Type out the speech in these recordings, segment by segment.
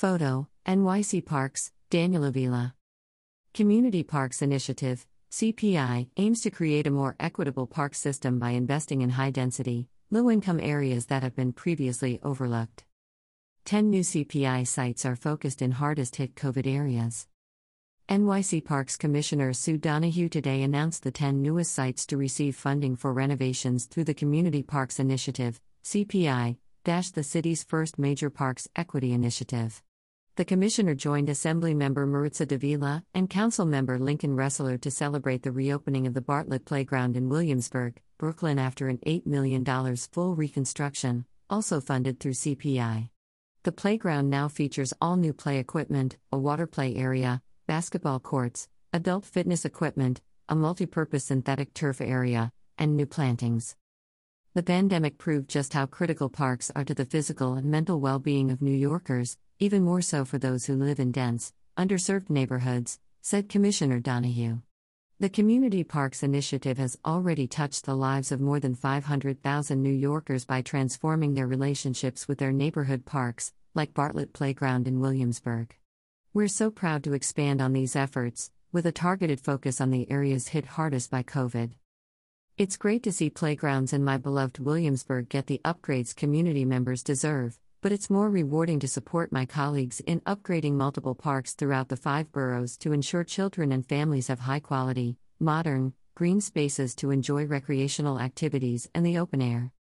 Photo NYC Parks, Daniel Avila. Community Parks Initiative, CPI, aims to create a more equitable park system by investing in high density, low income areas that have been previously overlooked. 10 new CPI sites are focused in hardest hit COVID areas. NYC Parks Commissioner Sue Donoghue today announced the 10 newest sites to receive funding for renovations through the Community Parks Initiative, CPI, the city's first major parks equity initiative. The commissioner joined Assembly member Maritza Davila and Council member Lincoln Restler to celebrate the reopening of the Bartlett Playground in Williamsburg, Brooklyn after an $8 million full reconstruction, also funded through CPI. The playground now features all new play equipment, a water play area, basketball courts, adult fitness equipment, a multi-purpose synthetic turf area, and new plantings. The pandemic proved just how critical parks are to the physical and mental well-being of New Yorkers, even more so for those who live in dense, underserved neighborhoods, said Commissioner Donoghue. The Community Parks Initiative has already touched the lives of more than 500,000 New Yorkers by transforming their relationships with their neighborhood parks, like Bartlett Playground in Williamsburg. We're so proud to expand on these efforts, with a targeted focus on the areas hit hardest by COVID. It's great to see playgrounds in my beloved Williamsburg get the upgrades community members deserve, but it's more rewarding to support my colleagues in upgrading multiple parks throughout the five boroughs to ensure children and families have high quality, modern, green spaces to enjoy recreational activities and the open air.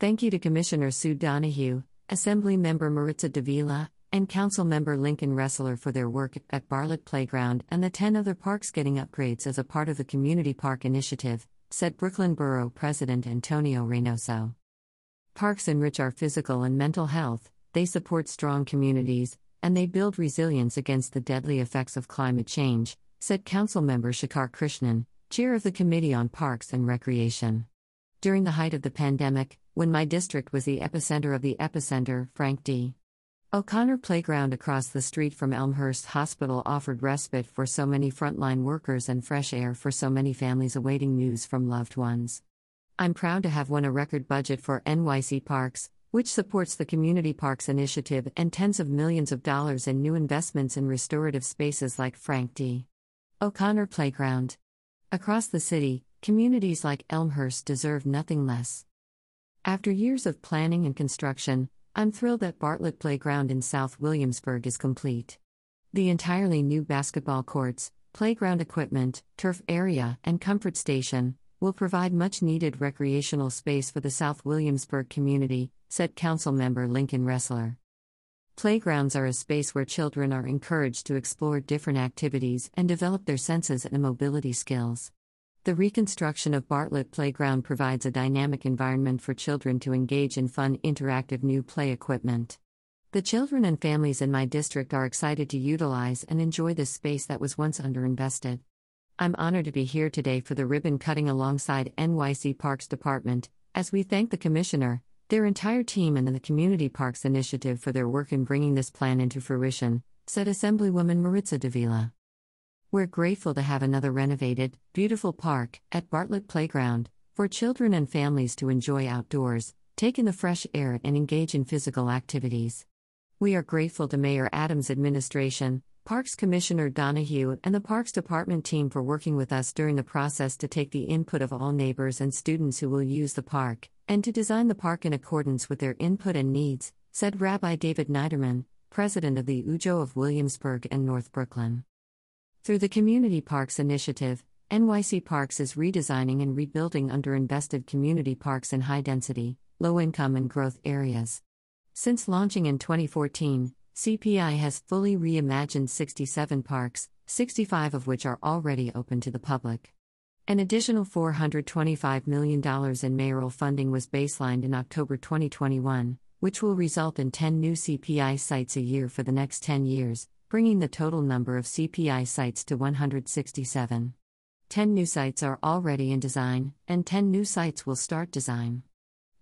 Thank you to Commissioner Sue Donoghue, Assembly Member Maritza Davila, and Council Member Lincoln Restler for their work at Bartlett Playground and the 10 other parks getting upgrades as a part of the Community Park Initiative, said Brooklyn Borough President Antonio Reynoso. Parks enrich our physical and mental health, they support strong communities, and they build resilience against the deadly effects of climate change, said Councilmember Shekhar Krishnan, chair of the Committee on Parks and Recreation. During the height of the pandemic, when my district was the epicenter of the epicenter, Frank D. O'Connor Playground across the street from Elmhurst Hospital offered respite for so many frontline workers and fresh air for so many families awaiting news from loved ones. I'm proud to have won a record budget for NYC Parks, which supports the Community Parks Initiative and tens of millions of dollars in new investments in restorative spaces like Frank D. O'Connor Playground. Across the city, communities like Elmhurst deserve nothing less. After years of planning and construction, I'm thrilled that Bartlett Playground in South Williamsburg is complete. The entirely new basketball courts, playground equipment, turf area, and comfort station, will provide much needed recreational space for the South Williamsburg community, said Council Member Lincoln Restler. Playgrounds are a space where children are encouraged to explore different activities and develop their senses and mobility skills. The reconstruction of Bartlett Playground provides a dynamic environment for children to engage in fun, interactive new play equipment. The children and families in my district are excited to utilize and enjoy this space that was once underinvested. I'm honored to be here today for the ribbon cutting alongside NYC Parks Department, as we thank the Commissioner, their entire team, and the Community Parks Initiative for their work in bringing this plan into fruition, said Assemblywoman Maritza Davila. We're grateful to have another renovated, beautiful park at Bartlett Playground for children and families to enjoy outdoors, take in the fresh air, and engage in physical activities. We are grateful to Mayor Adams' administration, Parks Commissioner Donoghue and the Parks Department team for working with us during the process to take the input of all neighbors and students who will use the park, and to design the park in accordance with their input and needs, said Rabbi David Niederman, president of the UJO of Williamsburg and North Brooklyn. Through the Community Parks Initiative, NYC Parks is redesigning and rebuilding underinvested community parks in high density, low income, and growth areas. Since launching in 2014, CPI has fully reimagined 67 parks, 65 of which are already open to the public. An additional $425 million in mayoral funding was baselined in October 2021, which will result in 10 new CPI sites a year for the next 10 years, bringing the total number of CPI sites to 167. 10 new sites are already in design, and 10 new sites will start design.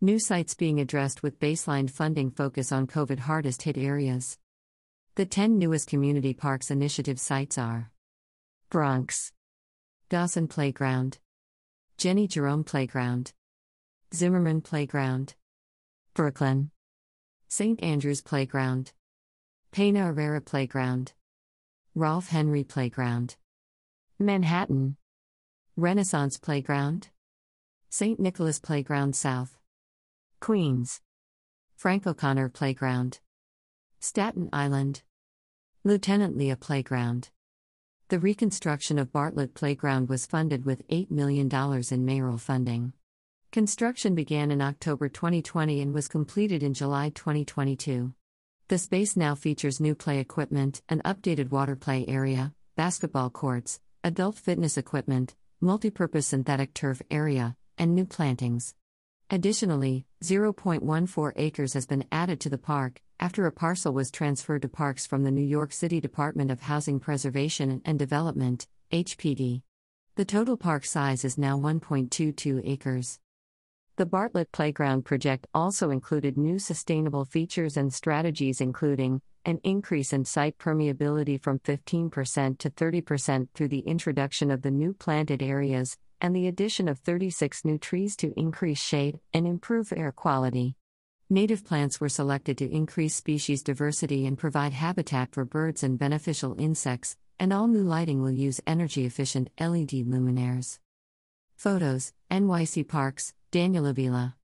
New sites being addressed with baseline funding focus on COVID hardest hit areas. The 10 newest Community Parks Initiative sites are Bronx, Dawson Playground, Jennie Jerome Playground, Zimmerman Playground, Brooklyn, St. Andrews Playground, Pena Herrera Playground, Rolph Henry Playground, Manhattan, Renaissance Playground, St. Nicholas Playground South, Queens, Frank O'Connor Playground, Staten Island, Lieutenant Lia Playground. The reconstruction of Bartlett Playground was funded with $8 million in mayoral funding. Construction began in October 2020 and was completed in July 2022. The space now features new play equipment, an updated water play area, basketball courts, adult fitness equipment, multipurpose synthetic turf area, and new plantings. Additionally, 0.14 acres has been added to the park after a parcel was transferred to parks from the New York City Department of Housing Preservation and Development, HPD. The total park size is now 1.22 acres. The Bartlett Playground project also included new sustainable features and strategies, including an increase in site permeability from 15% to 30% through the introduction of the new planted areas, and the addition of 36 new trees to increase shade and improve air quality. Native plants were selected to increase species diversity and provide habitat for birds and beneficial insects, and all new lighting will use energy efficient LED luminaires. Photos NYC Parks, Daniel Avila.